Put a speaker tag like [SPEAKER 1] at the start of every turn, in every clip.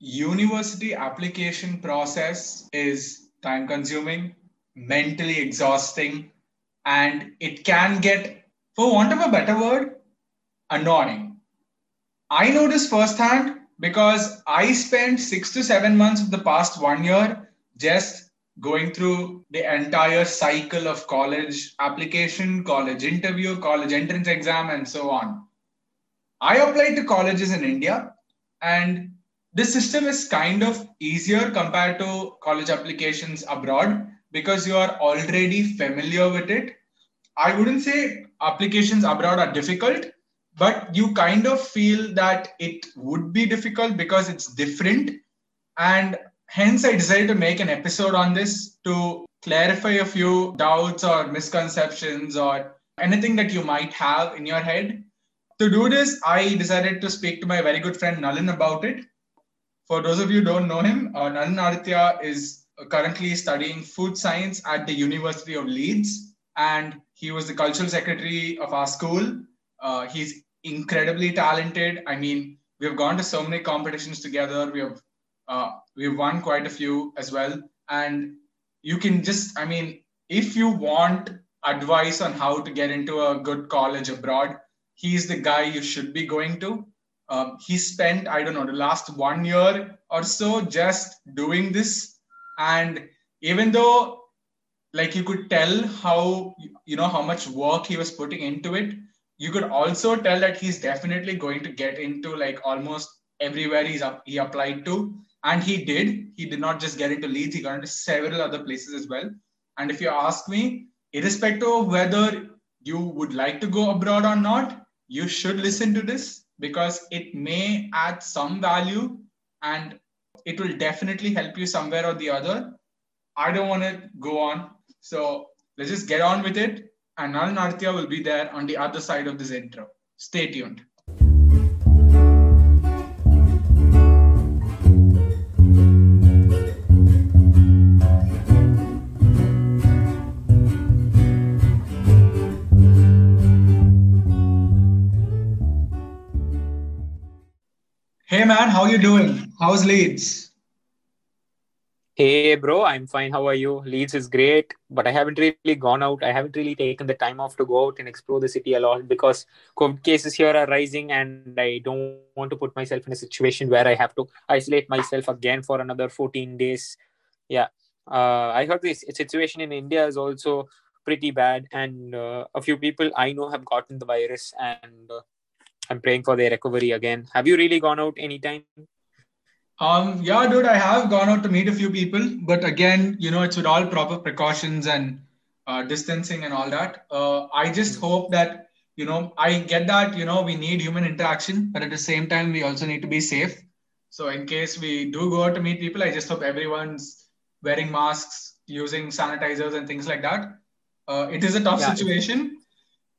[SPEAKER 1] university application process is time consuming, mentally exhausting, and it can get, for want of a better word, annoying. I know this firsthand because I spent six to seven months of the past one year just going through the entire cycle of college application, college interview, college entrance exam, and so on. I applied to colleges in India, and this system is kind of easier compared to college applications abroad because you are already familiar with it. I wouldn't say applications abroad are difficult, but you kind of feel that it would be difficult because it's different. And hence, I decided to make an episode on this to clarify a few doubts or misconceptions or anything that you might have in your head. To do this, I decided to speak to my very good friend Nalin about it for those of you who don't know him, uh, Aditya is currently studying food science at the University of Leeds, and he was the cultural secretary of our school. Uh, he's incredibly talented. I mean, we have gone to so many competitions together. We have uh, we've won quite a few as well, and you can just, I mean, if you want advice on how to get into a good college abroad, he's the guy you should be going to um, he spent i don't know the last one year or so just doing this. And even though like you could tell how you know how much work he was putting into it you could also tell that he's definitely going to get into like almost everywhere he's up he applied to. And he did. He did not just get into leeds he got into several other places as well. And if you ask me irrespective of whether you would like to go abroad or not you should listen to this because it may add some value and it will definitely help you somewhere or the other. I don't want to go on. So let's just get on with it. And Nalan will be there on the other side of this intro. Stay tuned. Hey man, how you doing? How's Leeds?
[SPEAKER 2] Hey bro, I'm fine. How are you? Leeds is great, but I haven't really gone out. I haven't really taken the time off to go out and explore the city a lot because COVID cases here are rising and I don't want to put myself in a situation where I have to isolate myself again for another 14 days. Yeah. Uh, I heard this situation in India is also pretty bad and uh, a few people I know have gotten the virus and uh, I'm praying for their recovery again. Have you really gone out anytime?
[SPEAKER 1] Um, yeah, dude, I have gone out to meet a few people, but again, you know, it's with all proper precautions and uh, distancing and all that. Uh, I just mm-hmm. hope that, you know, I get that, you know, we need human interaction, but at the same time, we also need to be safe. So, in case we do go out to meet people, I just hope everyone's wearing masks, using sanitizers, and things like that. Uh, it is a tough yeah, situation,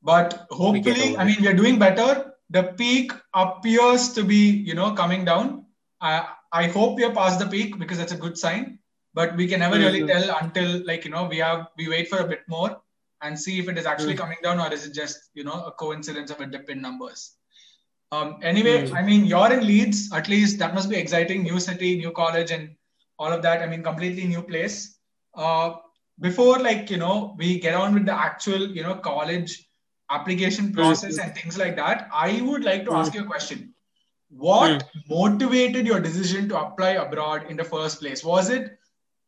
[SPEAKER 1] but hopefully, I mean, we are doing better the peak appears to be you know coming down i i hope we are past the peak because that's a good sign but we can never mm-hmm. really tell until like you know we have we wait for a bit more and see if it is actually mm-hmm. coming down or is it just you know a coincidence of a dip in numbers um, anyway mm-hmm. i mean you're in leeds at least that must be exciting new city new college and all of that i mean completely new place uh, before like you know we get on with the actual you know college application process mm-hmm. and things like that, I would like to mm-hmm. ask you a question. What mm-hmm. motivated your decision to apply abroad in the first place? Was it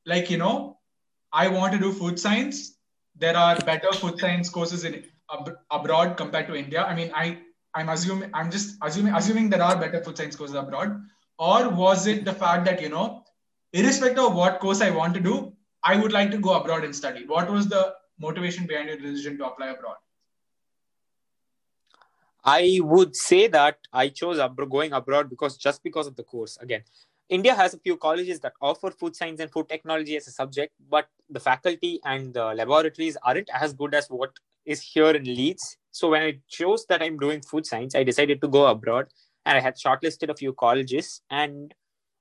[SPEAKER 1] like, you know, I want to do food science? There are better food science courses in ab- abroad compared to India. I mean, I I'm assuming I'm just assuming assuming there are better food science courses abroad, or was it the fact that you know, irrespective of what course I want to do, I would like to go abroad and study? What was the motivation behind your decision to apply abroad?
[SPEAKER 2] I would say that I chose going abroad because just because of the course. Again, India has a few colleges that offer food science and food technology as a subject, but the faculty and the laboratories aren't as good as what is here in Leeds. So when I chose that I'm doing food science, I decided to go abroad, and I had shortlisted a few colleges, and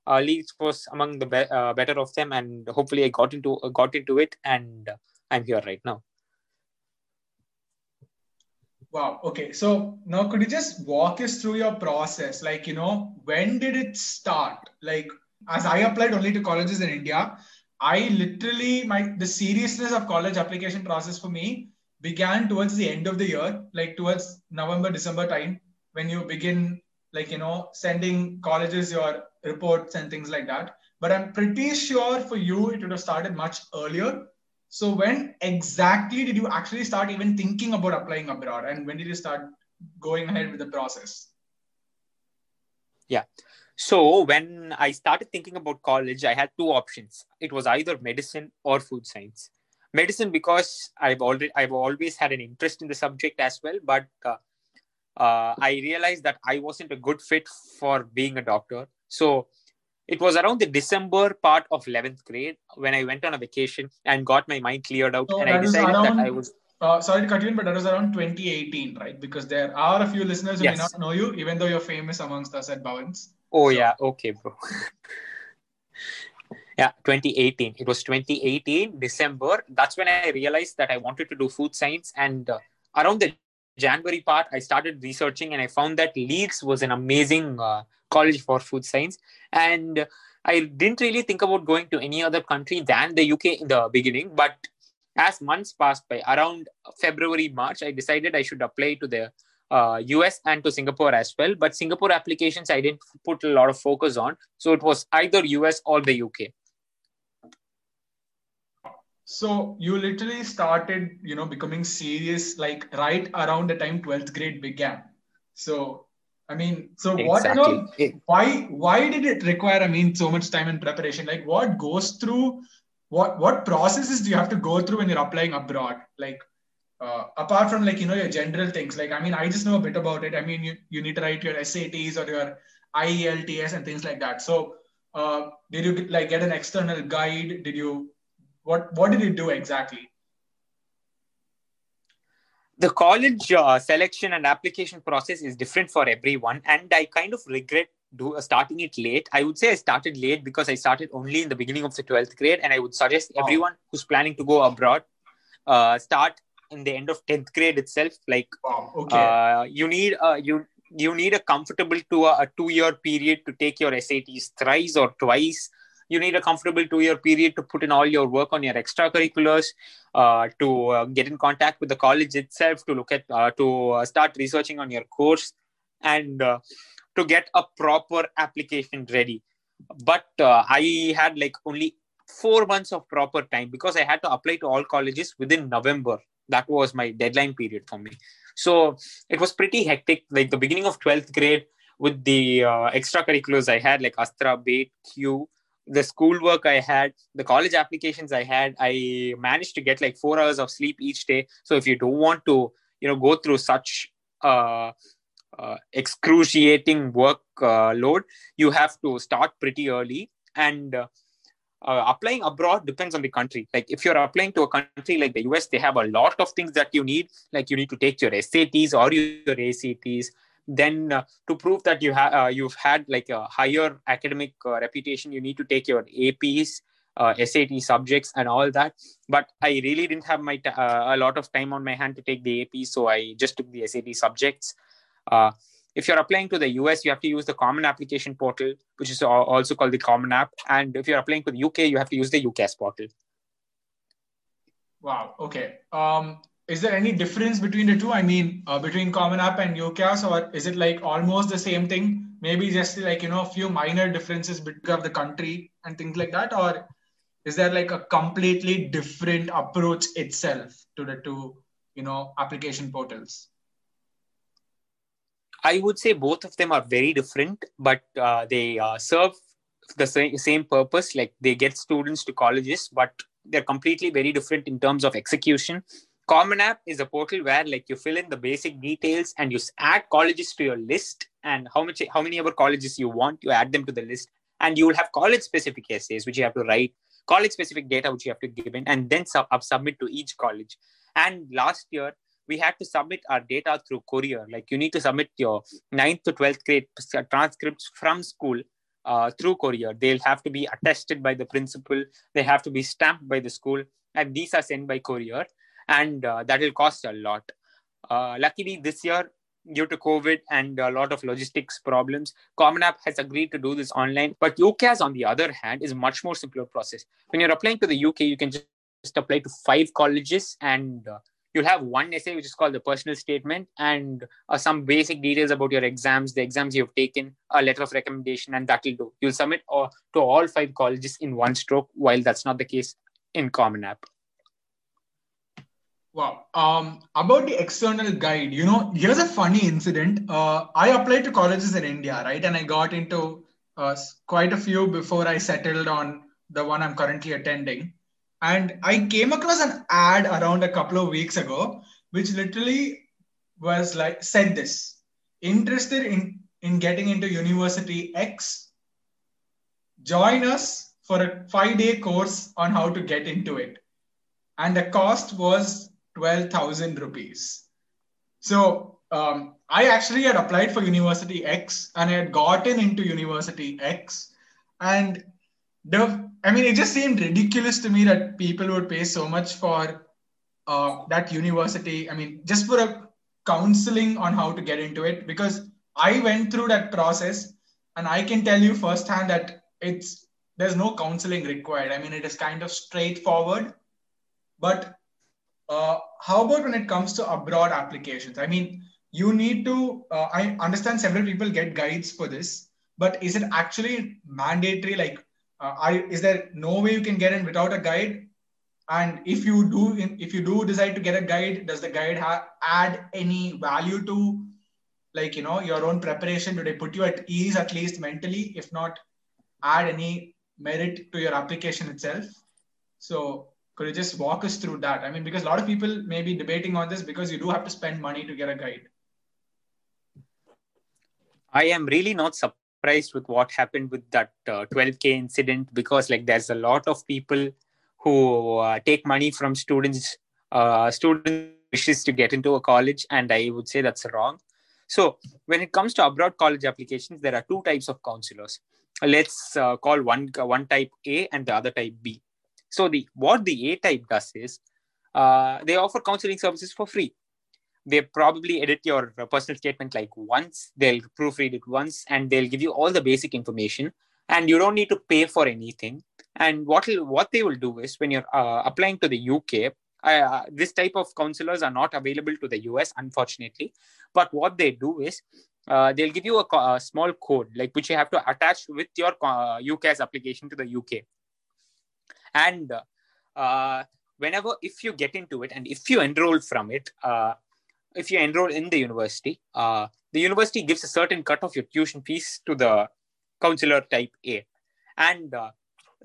[SPEAKER 2] uh, Leeds was among the be- uh, better of them, and hopefully I got into uh, got into it, and I'm here right now.
[SPEAKER 1] Wow. Okay. So now could you just walk us through your process? Like, you know, when did it start? Like, as I applied only to colleges in India, I literally my the seriousness of college application process for me began towards the end of the year, like towards November, December time, when you begin like you know sending colleges your reports and things like that. But I'm pretty sure for you it would have started much earlier so when exactly did you actually start even thinking about applying abroad and when did you start going ahead with the process?
[SPEAKER 2] Yeah. So when I started thinking about college, I had two options. It was either medicine or food science. Medicine because I've already I've always had an interest in the subject as well, but uh, uh, I realized that I wasn't a good fit for being a doctor. So it was around the December part of 11th grade when I went on a vacation and got my mind cleared out.
[SPEAKER 1] So
[SPEAKER 2] and I decided
[SPEAKER 1] around,
[SPEAKER 2] that I was.
[SPEAKER 1] Uh, sorry to cut you in, but that was around 2018, right? Because there are a few listeners who yes. may not know you, even though you're famous amongst us at Bhavans.
[SPEAKER 2] Oh, so. yeah. Okay, bro. yeah, 2018. It was 2018, December. That's when I realized that I wanted to do food science. And uh, around the January part, I started researching and I found that Leeds was an amazing uh, college for food science. And I didn't really think about going to any other country than the UK in the beginning. But as months passed by, around February, March, I decided I should apply to the uh, US and to Singapore as well. But Singapore applications, I didn't put a lot of focus on. So it was either US or the UK.
[SPEAKER 1] So you literally started, you know, becoming serious like right around the time 12th grade began. So I mean, so exactly. what you know, why why did it require? I mean, so much time and preparation. Like, what goes through? What what processes do you have to go through when you're applying abroad? Like, uh, apart from like you know your general things. Like, I mean, I just know a bit about it. I mean, you you need to write your SATs or your IELTS and things like that. So, uh, did you like get an external guide? Did you what what did you do exactly?
[SPEAKER 2] the college uh, selection and application process is different for everyone and i kind of regret do, uh, starting it late i would say i started late because i started only in the beginning of the 12th grade and i would suggest everyone who's planning to go abroad uh, start in the end of 10th grade itself like
[SPEAKER 1] okay.
[SPEAKER 2] Uh, you need uh, you you need a comfortable to a, a two year period to take your sats thrice or twice you need a comfortable two year period to put in all your work on your extracurriculars uh, to uh, get in contact with the college itself to look at uh, to uh, start researching on your course and uh, to get a proper application ready. But uh, i had like only four months of proper time because i had to apply to all colleges within november. That was my deadline period for me. So it was pretty hectic. Like the beginning of 12th grade with the extracurriculars i had like astra bait q the schoolwork I had, the college applications I had, I managed to get like four hours of sleep each day. So if you don't want to, you know, go through such uh, uh, excruciating work uh, load, you have to start pretty early. And uh, uh, applying abroad depends on the country. Like if you're applying to a country like the US, they have a lot of things that you need. Like you need to take your SATs or your ACTs then uh, to prove that you have uh, you've had like a higher academic uh, reputation you need to take your aps uh, sat subjects and all that. But i really didn't have my uh, a lot of time on my hand to take the ap so i just took the sat subjects. Uh, if you're applying to the us you have to use the common application portal which is also called the common app. And if you're applying to the uk you have to use the ucas portal.
[SPEAKER 1] Wow. Okay. Um is there any difference between the two? I mean, uh, between Common App and UCAS, or is it like almost the same thing? Maybe just like you know a few minor differences between the country and things like that, or is there like a completely different approach itself to the two you know application portals?
[SPEAKER 2] I would say both of them are very different, but uh, they uh, serve the same, same purpose. Like they get students to colleges, but they're completely very different in terms of execution common app is a portal where like you fill in the basic details and you add colleges to your list. And how much how many other colleges you want you add them to the list. And you will have college specific essays which you have to write college specific data which you have to give in and then sub- submit to each college. And last year we had to submit our data through courier. Like you need to submit your 9th to 12th grade transcripts from school uh, through courier. They'll have to be attested by the principal. They have to be stamped by the school. And these are sent by courier and uh, that will cost a lot Uh, luckily, this year, due to COVID and a lot of logistics problems, Common App has agreed to do this online. But UCAS, on the other hand, is a much more simpler process. When you're applying to the UK, you can just apply to five colleges and uh, you'll have one essay which is called the personal statement and uh, some basic details about your exams the exams you've taken a letter of recommendation and that'll do you'll submit uh, to all five colleges in one stroke while that's not the case in common app
[SPEAKER 1] Wow. Um, about the external guide, you know, here's a funny incident. Uh, I applied to colleges in India, right? And I got into uh, quite a few before I settled on the one I'm currently attending. And I came across an ad around a couple of weeks ago, which literally was like, said this interested in, in getting into University X, join us for a five day course on how to get into it. And the cost was 12,000 rupees. So um, I actually had applied for University X and I had gotten into University X. And the, I mean, it just seemed ridiculous to me that people would pay so much for uh, that university. I mean, just for a counseling on how to get into it, because I went through that process and I can tell you firsthand that it's there's no counseling required. I mean, it is kind of straightforward. But uh, how about when it comes to abroad applications? I mean, you need to, uh, I understand several people get guides for this, but is it actually mandatory? Like, uh, I, is there no way you can get in without a guide? And if you do, if you do decide to get a guide, does the guide ha- add any value to, like you know, your own preparation? Do they put you at ease at least mentally, if not add any merit to your application itself? So could you just walk us through that? I mean, because a lot of people may be debating on this because you do have to spend money to get a guide.
[SPEAKER 2] I am really not surprised with what happened with that uh, 12k incident because like there's a lot of people who uh, take money from students uh, student wishes to get into a college and i would say that's wrong so when it comes to abroad college applications there are two types of counselors let's uh, call one one type a and the other type b so the what the A type does is uh, they offer counseling services for free. They probably edit your personal statement like once, they'll proofread it once, and they'll give you all the basic information, and you don't need to pay for anything. And what what they will do is when you're uh, applying to the UK, uh, this type of counselors are not available to the US, unfortunately. But what they do is uh, they'll give you a, a, small code like which you have to attach with your uh, application to the UK and uh, whenever if you get into it and if you enroll from it uh, if you enroll in the university uh, the university gives a certain cut of your tuition fees to the counselor type a. And uh,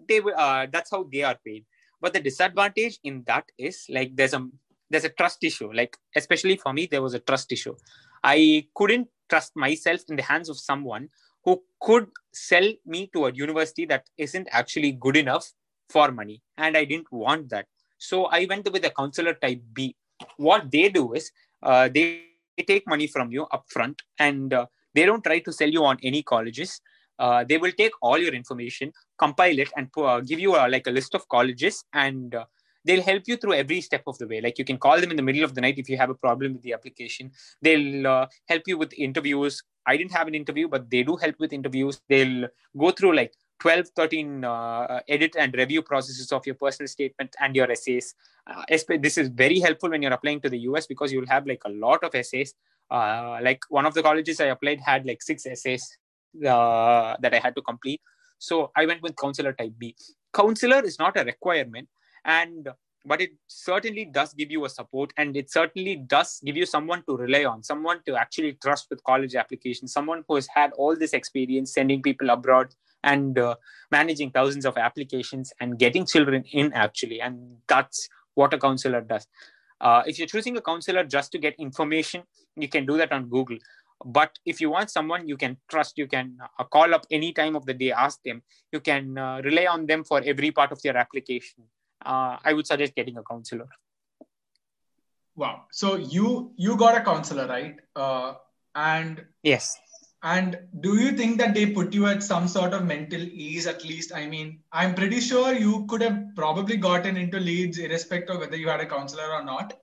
[SPEAKER 2] they uh, that's how they are paid. But the disadvantage in that is like there's a there's a trust issue. Like especially for me there was a trust issue. I couldn't trust myself in the hands of someone who could sell me to a university that isn't actually good enough for money and i didn't want that. So i went with a counselor type b. What they do is uh, they take money from you upfront and uh, they don't try to sell you on any colleges. Uh, they will take all your information compile it and uh, give you a, like a list of colleges and uh, they'll help you through every step of the way. Like you can call them in the middle of the night if you have a problem with the application. They'll uh, help you with interviews. I didn't have an interview but they do help with interviews. They'll go through like 12 13 uh, edit and review processes of your personal statement and your essays. Uh, this is very helpful when you're applying to the us because you'll have like a lot of essays. Uh, like one of the colleges i applied had like six essays uh, that i had to complete. So i went with counselor type b. Counselor is not a requirement and but it certainly does give you a support and it certainly does give you someone to rely on someone to actually trust with college applications someone who has had all this experience sending people abroad and uh, managing thousands of applications and getting children in actually. And that's what a counselor does. Uh, if you're choosing a counselor just to get information you can do that on google. But if you want someone you can trust you can uh, call up any time of the day ask them you can uh, rely on them for every part of your application. Uh, i would suggest getting a counselor.
[SPEAKER 1] Wow. So you you got a counselor right? Uh, and
[SPEAKER 2] yes
[SPEAKER 1] and do you think that they put you at some sort of mental ease at least? I mean, I'm pretty sure you could have probably gotten into Leeds irrespective of whether you had a counselor or not.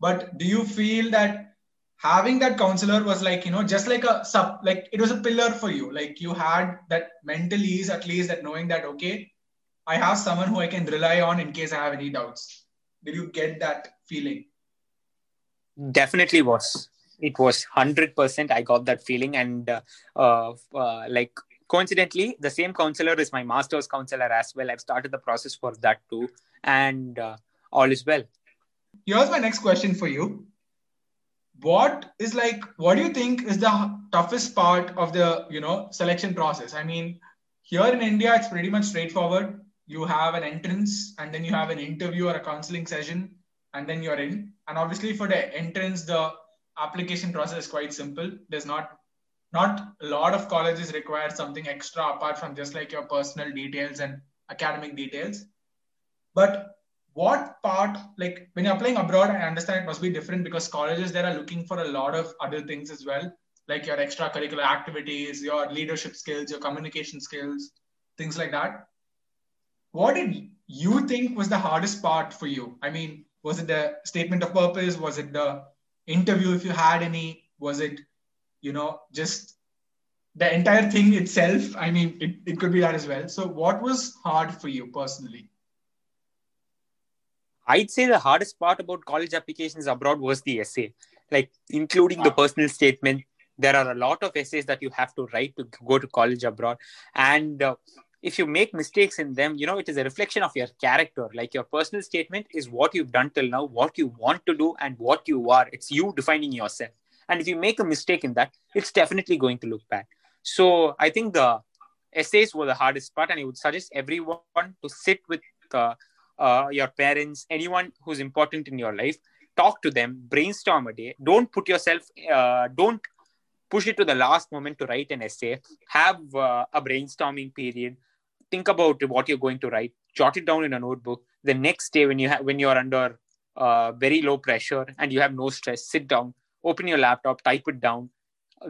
[SPEAKER 1] But do you feel that having that counselor was like you know just like a sub like it was a pillar for you like you had that mental ease at least that knowing that okay i have someone who i can rely on in case i have any doubts did you get that feeling
[SPEAKER 2] definitely was it was 100% i got that feeling. And uh, uh, uh, like coincidentally the same counselor is my master's counselor as well. I've started the process for that too. And uh, all is well.
[SPEAKER 1] Here's my next question for you. What is like what do you think is the toughest part of the you know selection process? I mean here in india it's pretty much straightforward. You have an entrance and then you have an interview or a counseling session and then you're in. And obviously for the entrance the application process is quite simple. There's not not a lot of colleges require something extra apart from just like your personal details and academic details. But what part like when you're applying abroad i understand it must be different because colleges there are looking for a lot of other things as well like your extracurricular activities your leadership skills your communication skills things like that. What did you think was the hardest part for you? I mean was it the statement of purpose? Was it the interview if you had any was it you know just the entire thing itself i mean it, it could be that as well so what was hard for you personally
[SPEAKER 2] I'd say the hardest part about college applications abroad was the essay, like including the personal statement. There are a lot of essays that you have to write to go to college abroad. And uh, if you make mistakes in them, you know, it is a reflection of your character. Like your personal statement is what you've done till now, what you want to do, and what you are. It's you defining yourself. And if you make a mistake in that, it's definitely going to look bad. So I think the essays were the hardest part. And I would suggest everyone to sit with uh, uh, your parents, anyone who's important in your life, talk to them, brainstorm a day. Don't put yourself, uh, don't push it to the last moment to write an essay. Have uh, a brainstorming period. Think about what you're going to write. Jot it down in a notebook. The next day, when you have when you're under uh, very low pressure and you have no stress, sit down, open your laptop, type it down,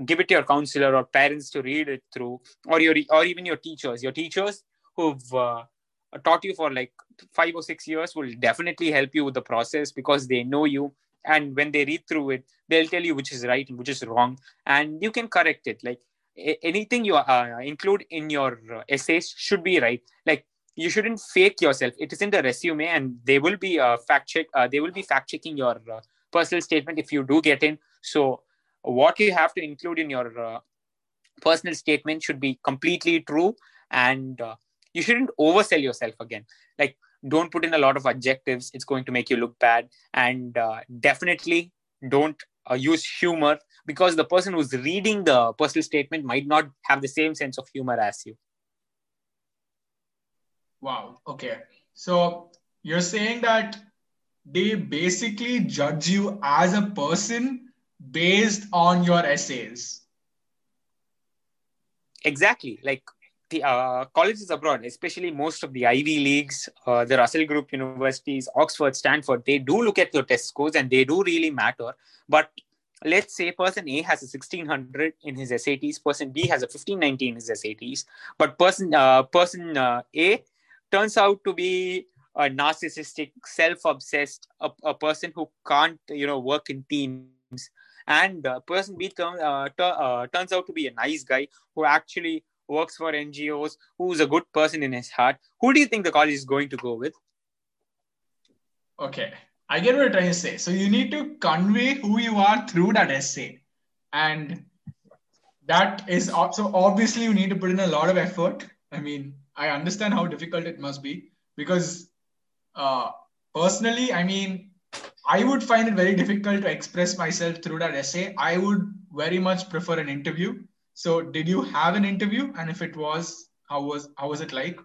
[SPEAKER 2] give it to your counselor or parents to read it through, or your or even your teachers. Your teachers who've uh, taught you for like five or six years will definitely help you with the process because they know you and when they read through it they'll tell you which is right and which is wrong and you can correct it like anything you uh, include in your uh, essays should be right. Like you shouldn't fake yourself. It is in the resume and they will be uh, fact check uh, they will be fact checking your uh, personal statement if you do get in. So what you have to include in your uh, personal statement should be completely true and you shouldn't oversell yourself again. Like don't put in a lot of adjectives. It's going to make you look bad and uh, definitely don't uh, use humor because the person who's reading the personal statement might not have the same sense of humor as you.
[SPEAKER 1] Wow. Okay. So you're saying that they basically judge you as a person based on your essays.
[SPEAKER 2] Exactly. Like the uh, colleges abroad, especially most of the Ivy Leagues, uh, the Russell Group universities, Oxford, Stanford, they do look at your test scores and they do really matter. But let's say person A has a 1600 in his SATs, person B has a 1590 in his SATs, but person uh, person uh, A turns out to be a narcissistic, self-obsessed, a, a, person who can't you know work in teams, and uh, person B turn, uh, uh, turns out to be a nice guy who actually works for NGOs, who's a good person in his heart, who do you think the college is going to go with?
[SPEAKER 1] Okay, I get what you're trying to say. So you need to convey who you are through that essay. And that is so obviously you need to put in a lot of effort. I mean, I understand how difficult it must be because uh, personally, I mean, I would find it very difficult to express myself through that essay. I would very much prefer an interview so, did you have an interview? And if it was, how was how was it like?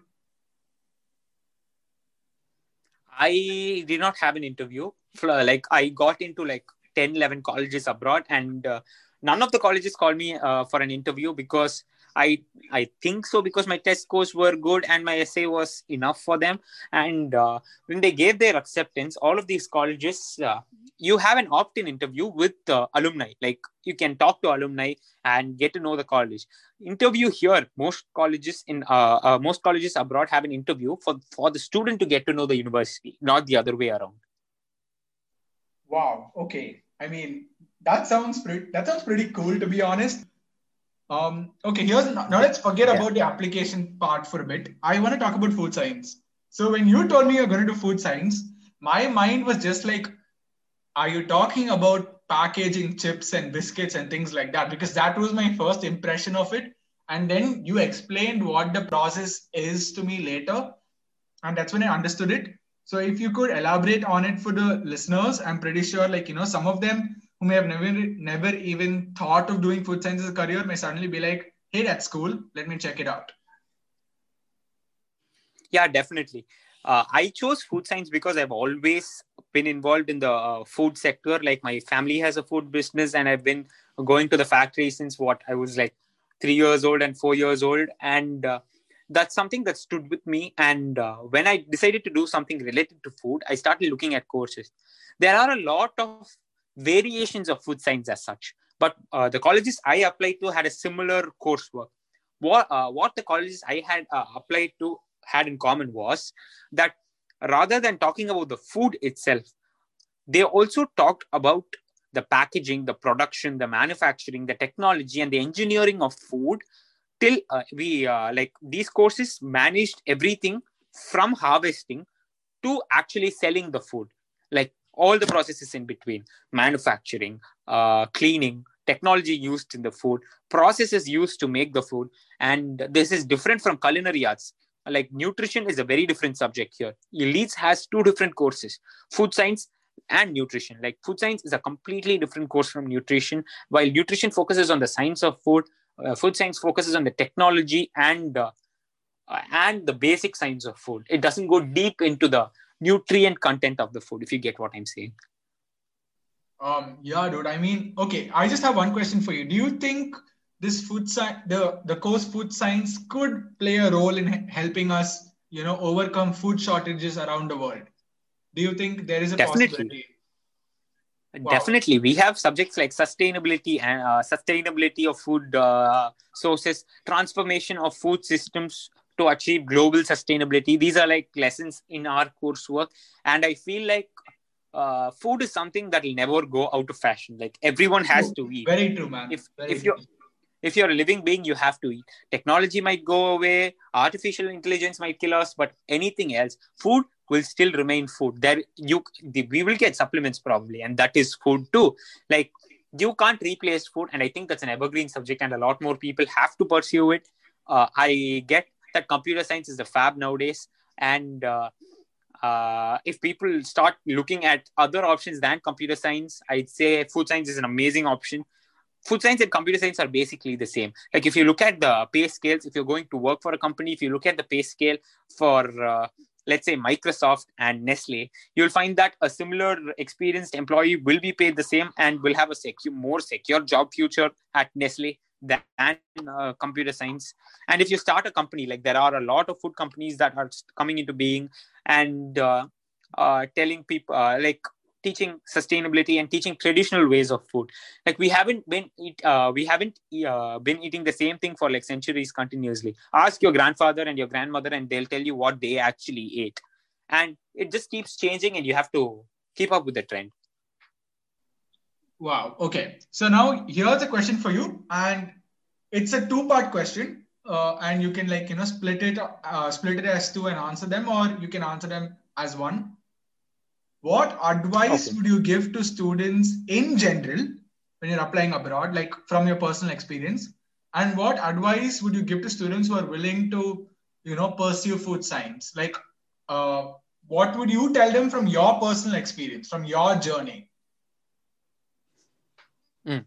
[SPEAKER 2] I did not have an interview. Like I got into like 10, 11 colleges abroad, and uh, none of the colleges called me uh, for an interview because I I think so because my test scores were good and my essay was enough for them. And uh, when they gave their acceptance, all of these colleges, uh, you have an opt-in interview with uh, alumni. Like you can talk to alumni and get to know the college. Interview here, most colleges in uh, uh, most colleges abroad have an interview for for the student to get to know the university, not the other way around.
[SPEAKER 1] Wow. Okay. I mean, that sounds pretty. That sounds pretty cool, to be honest. Um, okay, here's now. Let's forget yeah. about the application part for a bit. I want to talk about food science. So when you told me you're going to do food science, my mind was just like, are you talking about packaging chips and biscuits and things like that? Because that was my first impression of it. And then you explained what the process is to me later. And that's when I understood it. So if you could elaborate on it for the listeners, I'm pretty sure, like, you know, some of them who may have never, never even thought of doing food science as a career may suddenly be like, hey, that's cool. Let me check it out.
[SPEAKER 2] Yeah, definitely. Uh, I chose food science because I've always been involved in the uh, food sector. Like my family has a food business, and I've been going to the factory since what I was like three years old and four years old. And uh, that's something that stood with me. And uh, when I decided to do something related to food, I started looking at courses. There are a lot of variations of food science as such, but uh, the colleges I applied to had a similar coursework. What, uh, what the colleges I had uh, applied to had in common was that rather than talking about the food itself, they also talked about the packaging, the production, the manufacturing, the technology, and the engineering of food till uh, we uh, like these courses managed everything from harvesting to actually selling the food like all the processes in between manufacturing uh, cleaning technology used in the food processes used to make the food. And this is different from culinary arts. Like nutrition is a very different subject here. Leeds has two different courses food science and nutrition. Like food science is a completely different course from nutrition. While nutrition focuses on the science of food uh, food science focuses on the technology and uh, and the basic science of food. It doesn't go deep into the nutrient content of the food. If you get what I'm saying.
[SPEAKER 1] Um. Yeah, dude. I mean, okay. I just have one question for you. Do you think this food science, the the course food science, could play a role in helping us, you know, overcome food shortages around the world? Do you think there is a Definitely. possibility?
[SPEAKER 2] Wow. Definitely, we have subjects like sustainability and uh, sustainability of food uh, sources, transformation of food systems to achieve global sustainability. These are like lessons in our coursework, and I feel like uh, food is something that will never go out of fashion. Like everyone has to eat.
[SPEAKER 1] Very true, man.
[SPEAKER 2] If
[SPEAKER 1] Very
[SPEAKER 2] if you if you're a living being, you have to eat. Technology might go away, artificial intelligence might kill us, but anything else, food will still remain food there you the, we will get supplements probably and that is food too like you can't replace food and i think that's an evergreen subject and a lot more people have to pursue it uh, i get that computer science is the fab nowadays. And uh, uh, if people start looking at other options than computer science i'd say food science is an amazing option. Food science and computer science are basically the same. Like if you look at the pay scales if you're going to work for a company if you look at the pay scale for uh, let's say Microsoft and Nestle, you'll find that a similar experienced employee will be paid the same and will have a secure, more secure job future at Nestle than uh, computer science. And if you start a company, like there are a lot of food companies that are coming into being and uh, uh, telling people, uh, like teaching sustainability and teaching traditional ways of food. Like we haven't been eat, uh, we haven't uh, been eating the same thing for like centuries continuously. Ask your grandfather and your grandmother and they'll tell you what they actually ate. And it just keeps changing and you have to keep up with the trend
[SPEAKER 1] wow okay. So now here's a question for you and it's a two part question uh, and you can like you know split it uh, split it as two and answer them or you can answer them as one. What advice okay. would you give to students in general when you're applying abroad like from your personal experience? And what advice would you give to students who are willing to you know pursue food science? Like uh, what would you tell them from your personal experience from your journey
[SPEAKER 2] mm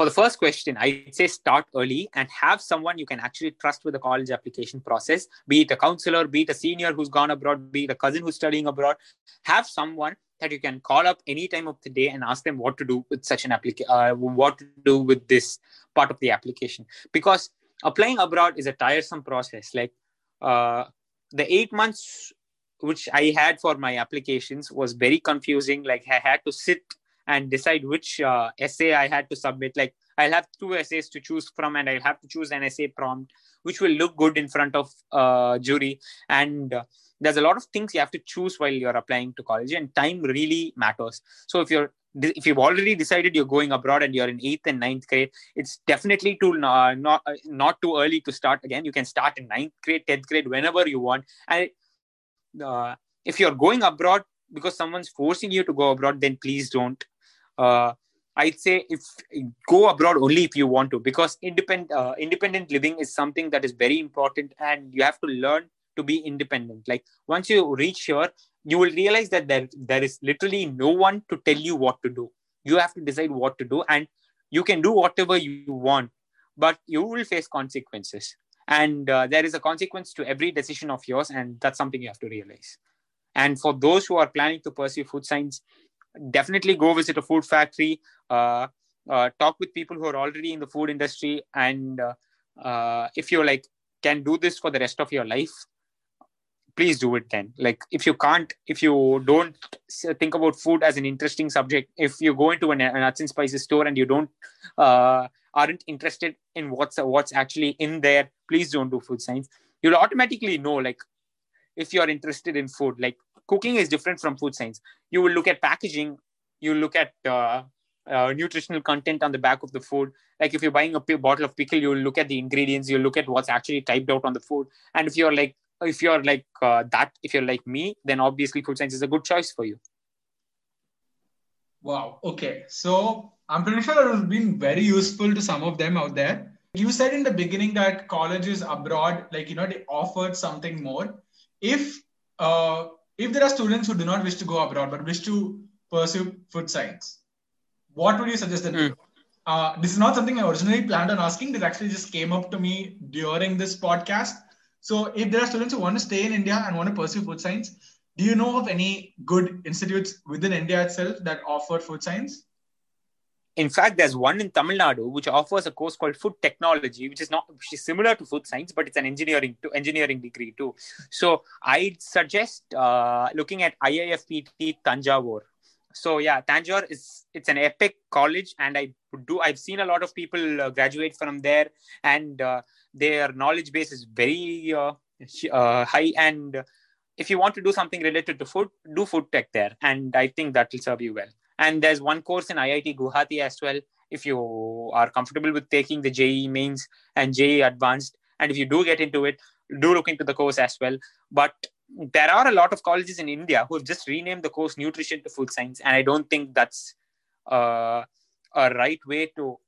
[SPEAKER 2] for the first question, I'd say start early and have someone you can actually trust with the college application process, be it a counselor, be it a senior who's gone abroad, be it a cousin who's studying abroad. Have someone that you can call up any time of the day and ask them what to do with such an application, uh, what to do with this part of the application. Because applying abroad is a tiresome process. Like uh, the eight months which I had for my applications was very confusing. Like I had to sit and decide which uh, essay I had to submit. Like I'll have two essays to choose from, and I'll have to choose an essay prompt which will look good in front of uh, jury. And uh, there's a lot of things you have to choose while you're applying to college, and time really matters. So if you're if you've already decided you're going abroad and you're in eighth and ninth grade, it's definitely too uh, not uh, not too early to start again. You can start in ninth grade, tenth grade, whenever you want. And uh, if you're going abroad because someone's forcing you to go abroad, then please don't. Uh, I'd say if go abroad only if you want to, because independent uh, independent living is something that is very important, and you have to learn to be independent. Like once you reach here, you will realize that there there is literally no one to tell you what to do. You have to decide what to do, and you can do whatever you want, but you will face consequences. And uh, there is a consequence to every decision of yours, and that's something you have to realize. And for those who are planning to pursue food science, definitely go visit a food factory, uh, uh, talk with people who are already in the food industry, and uh, uh if you like can do this for the rest of your life, please do it then. Like if you can't, if you don't think about food as an interesting subject, if you go into an, an nuts and spices store and you don't uh, aren't interested in what's what's actually in there, please don't do food science. You'll automatically know like if you're interested in food like cooking is different from food science. You will look at packaging you look at uh, uh, nutritional content on the back of the food. Like if you're buying a p- bottle of pickle you'll look at the ingredients you'll look at what's actually typed out on the food. And if you're like if you're like uh, that if you're like me then obviously food science is a good choice for you.
[SPEAKER 1] Wow. Okay. So i'm pretty sure it has been very useful to some of them out there. You said in the beginning that colleges abroad like you know they offered something more. If uh, if there are students who do not wish to go abroad but wish to pursue food science, what would you suggest them mm. uh, this is not something I originally planned on asking. This actually just came up to me during this podcast. So, if there are students who want to stay in India and want to pursue food science, do you know of any good institutes within India itself that offer food science?
[SPEAKER 2] In fact, there's one in Tamil Nadu which offers a course called Food Technology, which is not which is similar to food science, but it's an engineering to engineering degree too. So I'd suggest uh, looking at IIFPT Thanjavur. So yeah, Tanjore is it's an epic college, and I do I've seen a lot of people uh, graduate from there, and uh, their knowledge base is very uh, uh, high. And if you want to do something related to food, do food tech there, and I think that will serve you well. And there's one course in IIT Guwahati as well. If you are comfortable with taking the JEE mains and JEE advanced, and if you do get into it, do look into the course as well. But there are a lot of colleges in India who have just renamed the course nutrition to food science, and I don't think that's uh, a right way to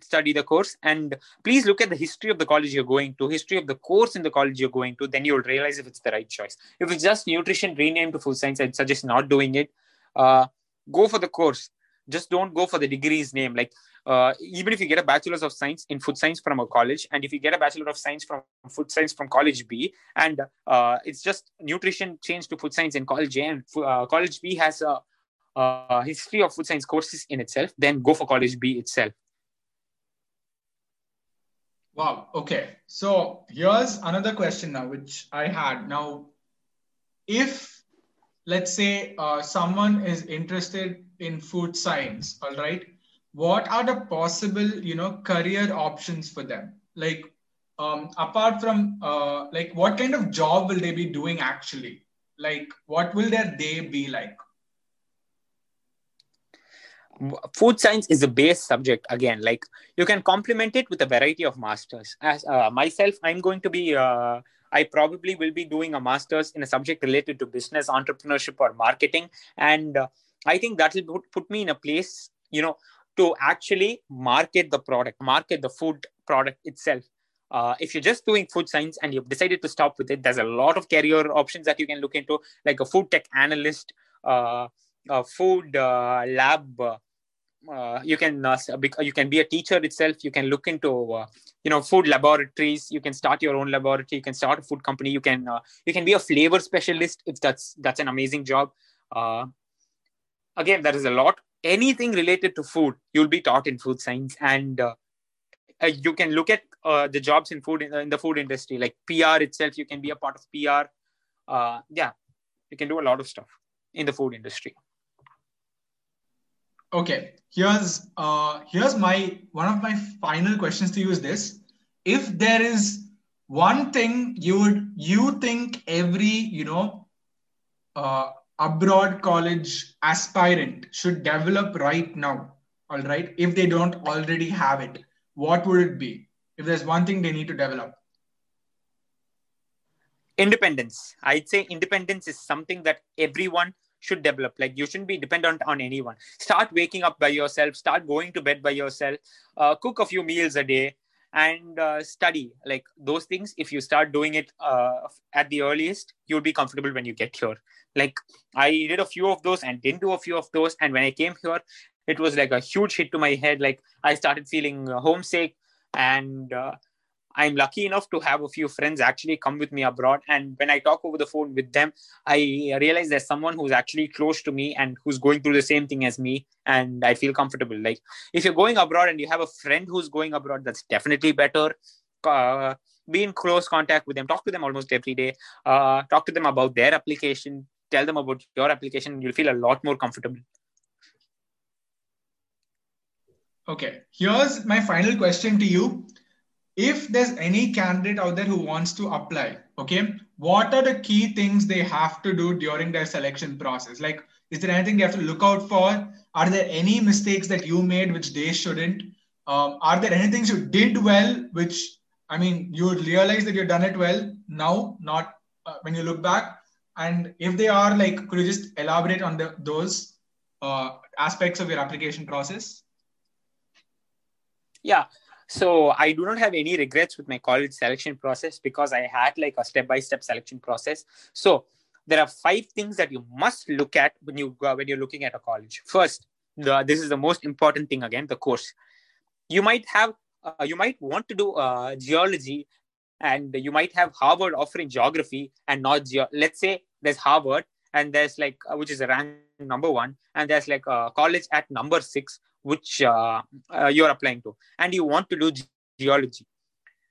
[SPEAKER 2] study the course. And please look at the history of the college you're going to, history of the course in the college you're going to. Then you'll realize if it's the right choice. If it's just nutrition renamed to food science, I'd suggest not doing it. Uh, go for the course. Just don't go for the degree's name. Like uh, even if you get a bachelor's of science in food science from a college and if you get a bachelor of science from food science from college b and uh, it's just nutrition changed to food science in college a and uh, college b has a, a history of food science courses in itself then go for college b itself.
[SPEAKER 1] Wow. Okay. So here's another question now which i had. Now if let's say uh, someone is interested in food science all right? What are the possible you know career options for them? Like um, apart from uh, like what kind of job will they be doing actually? Like what will their day be like?
[SPEAKER 2] Food science is a base subject again like you can complement it with a variety of masters. As uh, myself i'm going to be uh, I probably will be doing a master's in a subject related to business, entrepreneurship, or marketing. And uh, I think that will put, me in a place, you know, to actually market the product, market the food product itself. Uh, if you're just doing food science and you've decided to stop with it, there's a lot of career options that you can look into, like a food tech analyst, uh, a food uh, lab uh, you can uh, you can be a teacher itself you can look into uh, you know food laboratories you can start your own laboratory you can start a food company you can uh, you can be a flavor specialist if that's that's an amazing job. Uh, again there is a lot. Anything related to food you'll be taught in food science and uh, you can look at the jobs in food in, in, the food industry like pr itself you can be a part of pr yeah you can do a lot of stuff in the food industry
[SPEAKER 1] Okay, here's uh, here's my one of my final questions to you is this: If there is one thing you would you think every you know uh, abroad college aspirant should develop right now, all right, if they don't already have it, what would it be? If there's one thing they need to develop.
[SPEAKER 2] Independence. I'd say independence is something that everyone should develop. Like you shouldn't be dependent on anyone. Start waking up by yourself. Start going to bed by yourself. Uh, cook a few meals a day and uh, study. Like those things if you start doing it uh, at the earliest you'll be comfortable when you get here. Like i did a few of those and didn't do a few of those. And when i came here it was like a huge hit to my head. Like i started feeling homesick and uh, I'm lucky enough to have a few friends actually come with me abroad. And when I talk over the phone with them, I realize there's someone who's actually close to me and who's going through the same thing as me. And I feel comfortable. Like if you're going abroad and you have a friend who's going abroad, that's definitely better. Uh, be in close contact with them, talk to them almost every day, uh, talk to them about their application, tell them about your application. You'll feel a lot more comfortable.
[SPEAKER 1] Okay, here's my final question to you if there's any candidate out there who wants to apply, okay, what are the key things they have to do during their selection process? Like, is there anything they have to look out for? Are there any mistakes that you made which they shouldn't? Um, are there any things you did well which I mean you realize that you've done it well now, not uh, when you look back? And if they are like, could you just elaborate on the, those uh, aspects of your application process?
[SPEAKER 2] Yeah so i do not have any regrets with my college selection process because i had like a step by step selection process. So there are five things that you must look at when you uh, when you're looking at a college. First the, this is the most important thing again the course. You might have uh, you might want to do uh, geology and you might have harvard offering geography and not ge- let's say there's harvard and there's like uh, which is a rank number one and there's like a college at number six which uh, uh, you're applying to. And you want to do geology.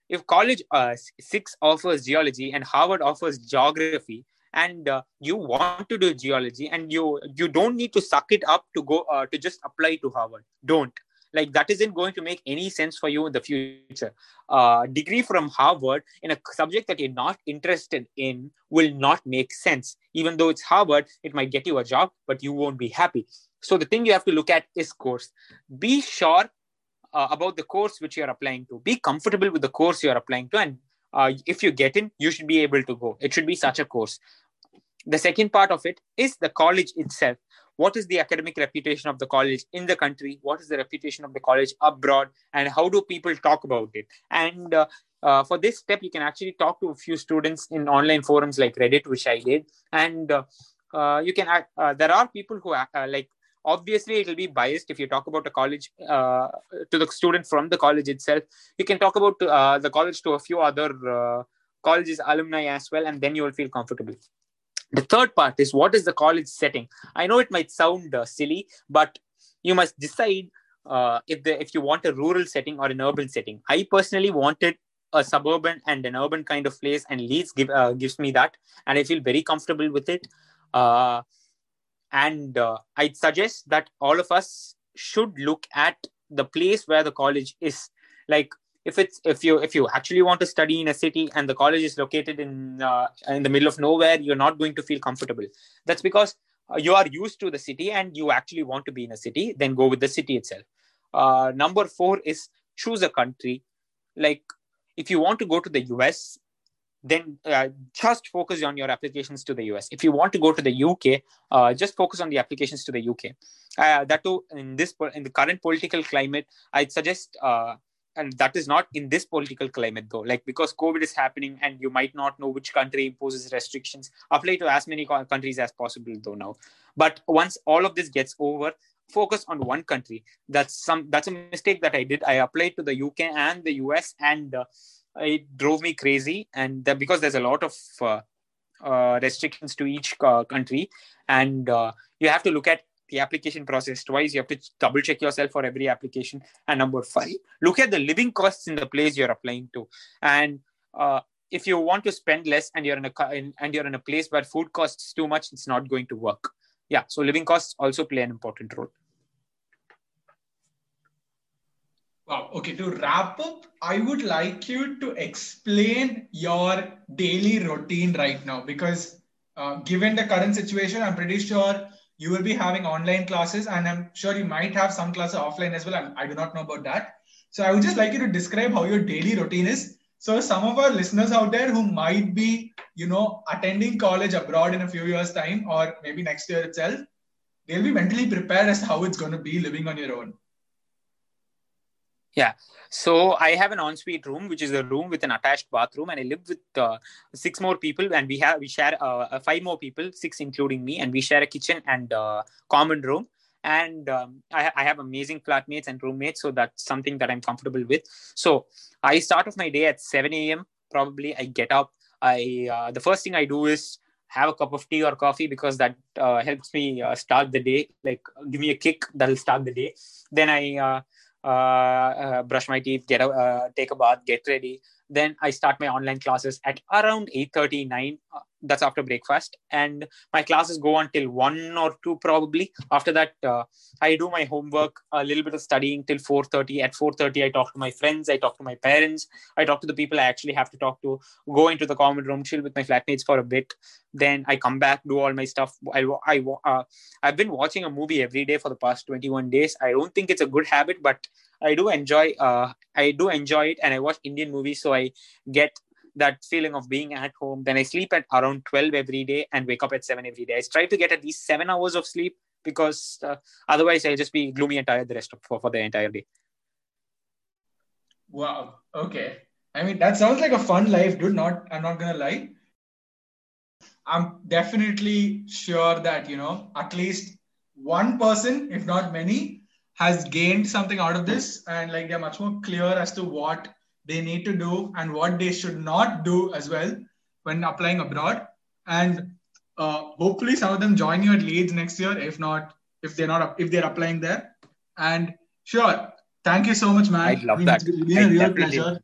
[SPEAKER 2] If college uh, 6 offers geology and harvard offers geography and uh, you want to do geology and you you don't need to suck it up to go uh, to just apply to harvard. Don't. Like that isn't going to make any sense for you in the future. Uh, degree from harvard in a subject that you're not interested in will not make sense. Even though it's harvard it might get you a job but you won't be happy so the thing you have to look at is course. Be sure uh, about the course which you are applying to. Be comfortable with the course you are applying to, and uh, if you get in, you should be able to go. It should be such a course. The second part of it is the college itself. What is the academic reputation of the college in the country? What is the reputation of the college abroad? And how do people talk about it? And uh, uh, for this step, you can actually talk to a few students in online forums like Reddit, which I did. And uh, uh you can, uh, there are people who like obviously it will be biased if you talk about a college uh, to the student from the college itself. You can talk about uh, the college to a few other uh, colleges alumni as well and then you will feel comfortable. The third part is what is the college setting? I know it might sound uh, silly but you must decide uh, if the if you want a rural setting or an urban setting. I personally wanted a suburban and an urban kind of place and leeds give, uh, gives me that and i feel very comfortable with it and uh, i'd suggest that all of us should look at the place where the college is. Like if it's if you if you actually want to study in a city and the college is located in uh, in the middle of nowhere you're not going to feel comfortable. That's because uh, you are used to the city and you actually want to be in a city then go with the city itself. Uh, number 4 is choose a country. Like if you want to go to the us then uh, just focus on your applications to the US. If you want to go to the UK, uh, just focus on the applications to the UK. Uh, that too, in this in the current political climate, I'd suggest, uh, and that is not in this political climate though, like because COVID is happening and you might not know which country imposes restrictions. Apply to as many countries as possible though now. But once all of this gets over, focus on one country. That's some that's a mistake that I did. I applied to the UK and the US and uh, it drove me crazy. And because there's a lot of uh, uh, restrictions to each uh, country. And uh, you have to look at the application process twice. You have to double check yourself for every application. And number five look at the living costs in the place you're applying to. And uh, if you want to spend less and you're in a in, and you're in a place where food costs too much it's not going to work. Yeah so living costs also play an important role
[SPEAKER 1] Wow. Okay. To wrap up, I would like you to explain your daily routine right now because, uh, given the current situation, I'm pretty sure you will be having online classes, and I'm sure you might have some classes offline as well. I'm, I do not know about that. So I would just like you to describe how your daily routine is. So some of our listeners out there who might be, you know, attending college abroad in a few years' time or maybe next year itself, they'll be mentally prepared as to how it's going to be living on your own.
[SPEAKER 2] Yeah. So I have an ensuite room, which is a room with an attached bathroom, and I live with uh, six more people, and we have we share uh, uh five more people, six including me, and we share a kitchen and uh, common room. And um, I, I, have amazing flatmates and roommates, so that's something that I'm comfortable with. So I start off my day at 7 a.m. Probably I get up. I uh, the first thing I do is have a cup of tea or coffee because that uh, helps me start the day. Like give me a kick that'll start the day. Then I uh, uh, brush my teeth, get a, uh, take a bath, get ready. Then I start my online classes at around 8:39 that's after breakfast. And my classes go until 1 or 2 probably. After that uh, i do my homework a little bit of studying till 4.30 at 4.30 i talk to my friends i talk to my parents i talk to the people i actually have to talk to go into the common room chill with my flatmates for a bit. Then i come back do all my stuff. I, I uh, i've been watching a movie every day for the past 21 days. I don't think it's a good habit but i do enjoy uh, i do enjoy it and i watch indian movies so i get that feeling of being at home. Then I sleep at around 12 every day and wake up at 7 every day. I try to get at least seven hours of sleep because uh, otherwise I'll just be gloomy and tired the rest of for, for the entire day.
[SPEAKER 1] Wow. Okay. I mean, that sounds like a fun life, dude. Not, I'm not gonna lie. I'm definitely sure that you know at least one person, if not many, has gained something out of this, and like they're much more clear as to what they need to do and what they should not do as well when applying abroad. And uh, hopefully, some of them join you at Leeds next year. If not, if they're not, if they're applying there. And sure, thank you so much, man.
[SPEAKER 2] I love that. It's been
[SPEAKER 1] a real pleasure.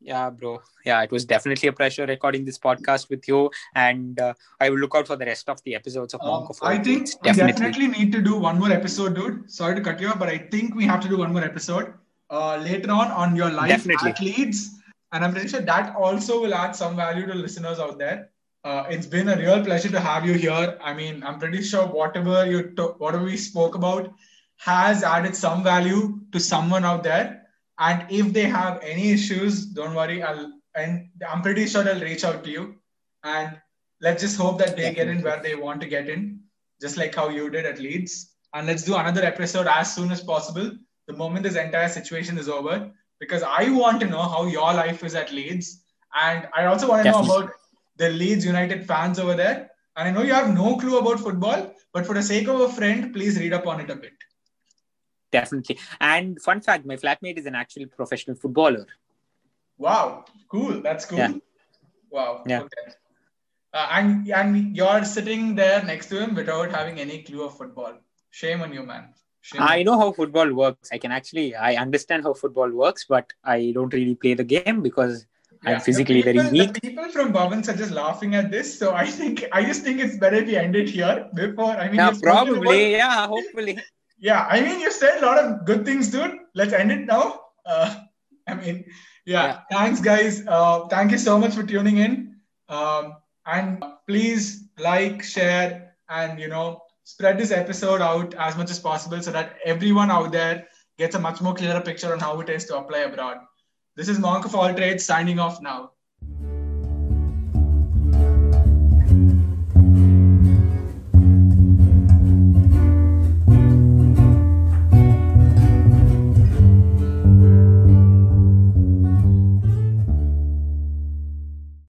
[SPEAKER 2] Yeah, bro. Yeah, it was definitely a pleasure recording this podcast with you, and uh, I will look out for the rest of the episodes of Monk of
[SPEAKER 1] uh, I think definitely. we definitely need to do one more episode, dude. Sorry to cut you off, but I think we have to do one more episode uh, later on on your life Definitely. at Leeds. And I'm pretty sure that also will add some value to listeners out there. Uh, it's been a real pleasure to have you here. I mean, I'm pretty sure whatever you to- whatever we spoke about has added some value to someone out there. And if they have any issues, don't worry. I'll and I'm pretty sure they'll reach out to you. And let's just hope that they Definitely. get in where they want to get in, just like how you did at Leeds. And let's do another episode as soon as possible the moment this entire situation is over because I want to know how your life is at Leeds. And I also want to Definitely. know about the Leeds United fans over there. And I know you have no clue about football, but for the sake of a friend, please read up on it a bit.
[SPEAKER 2] Definitely. And fun fact my flatmate is an actual professional footballer.
[SPEAKER 1] Wow. Cool. That's cool.
[SPEAKER 2] Yeah.
[SPEAKER 1] Wow.
[SPEAKER 2] Yeah.
[SPEAKER 1] Okay. Uh, and, and you're sitting there next to him without having any clue of football. Shame on you, man.
[SPEAKER 2] I know how football works. I can actually I understand how football works, but I don't really play the game because yeah, I'm physically
[SPEAKER 1] people,
[SPEAKER 2] very weak.
[SPEAKER 1] people from Bhavans are just laughing at this, so I think I just think it's better if we end it here before. I mean,
[SPEAKER 2] yeah, probably, about, yeah, hopefully.
[SPEAKER 1] Yeah, I mean, you said a lot of good things, dude. Let's end it now. Uh, I mean, yeah, yeah. thanks, guys. Uh, thank you so much for tuning in. Um, and please like, share, and you know, spread this episode out as much as possible so that everyone out there gets a much more clearer picture on how it is to apply abroad. This is Monk of All Trades signing off now.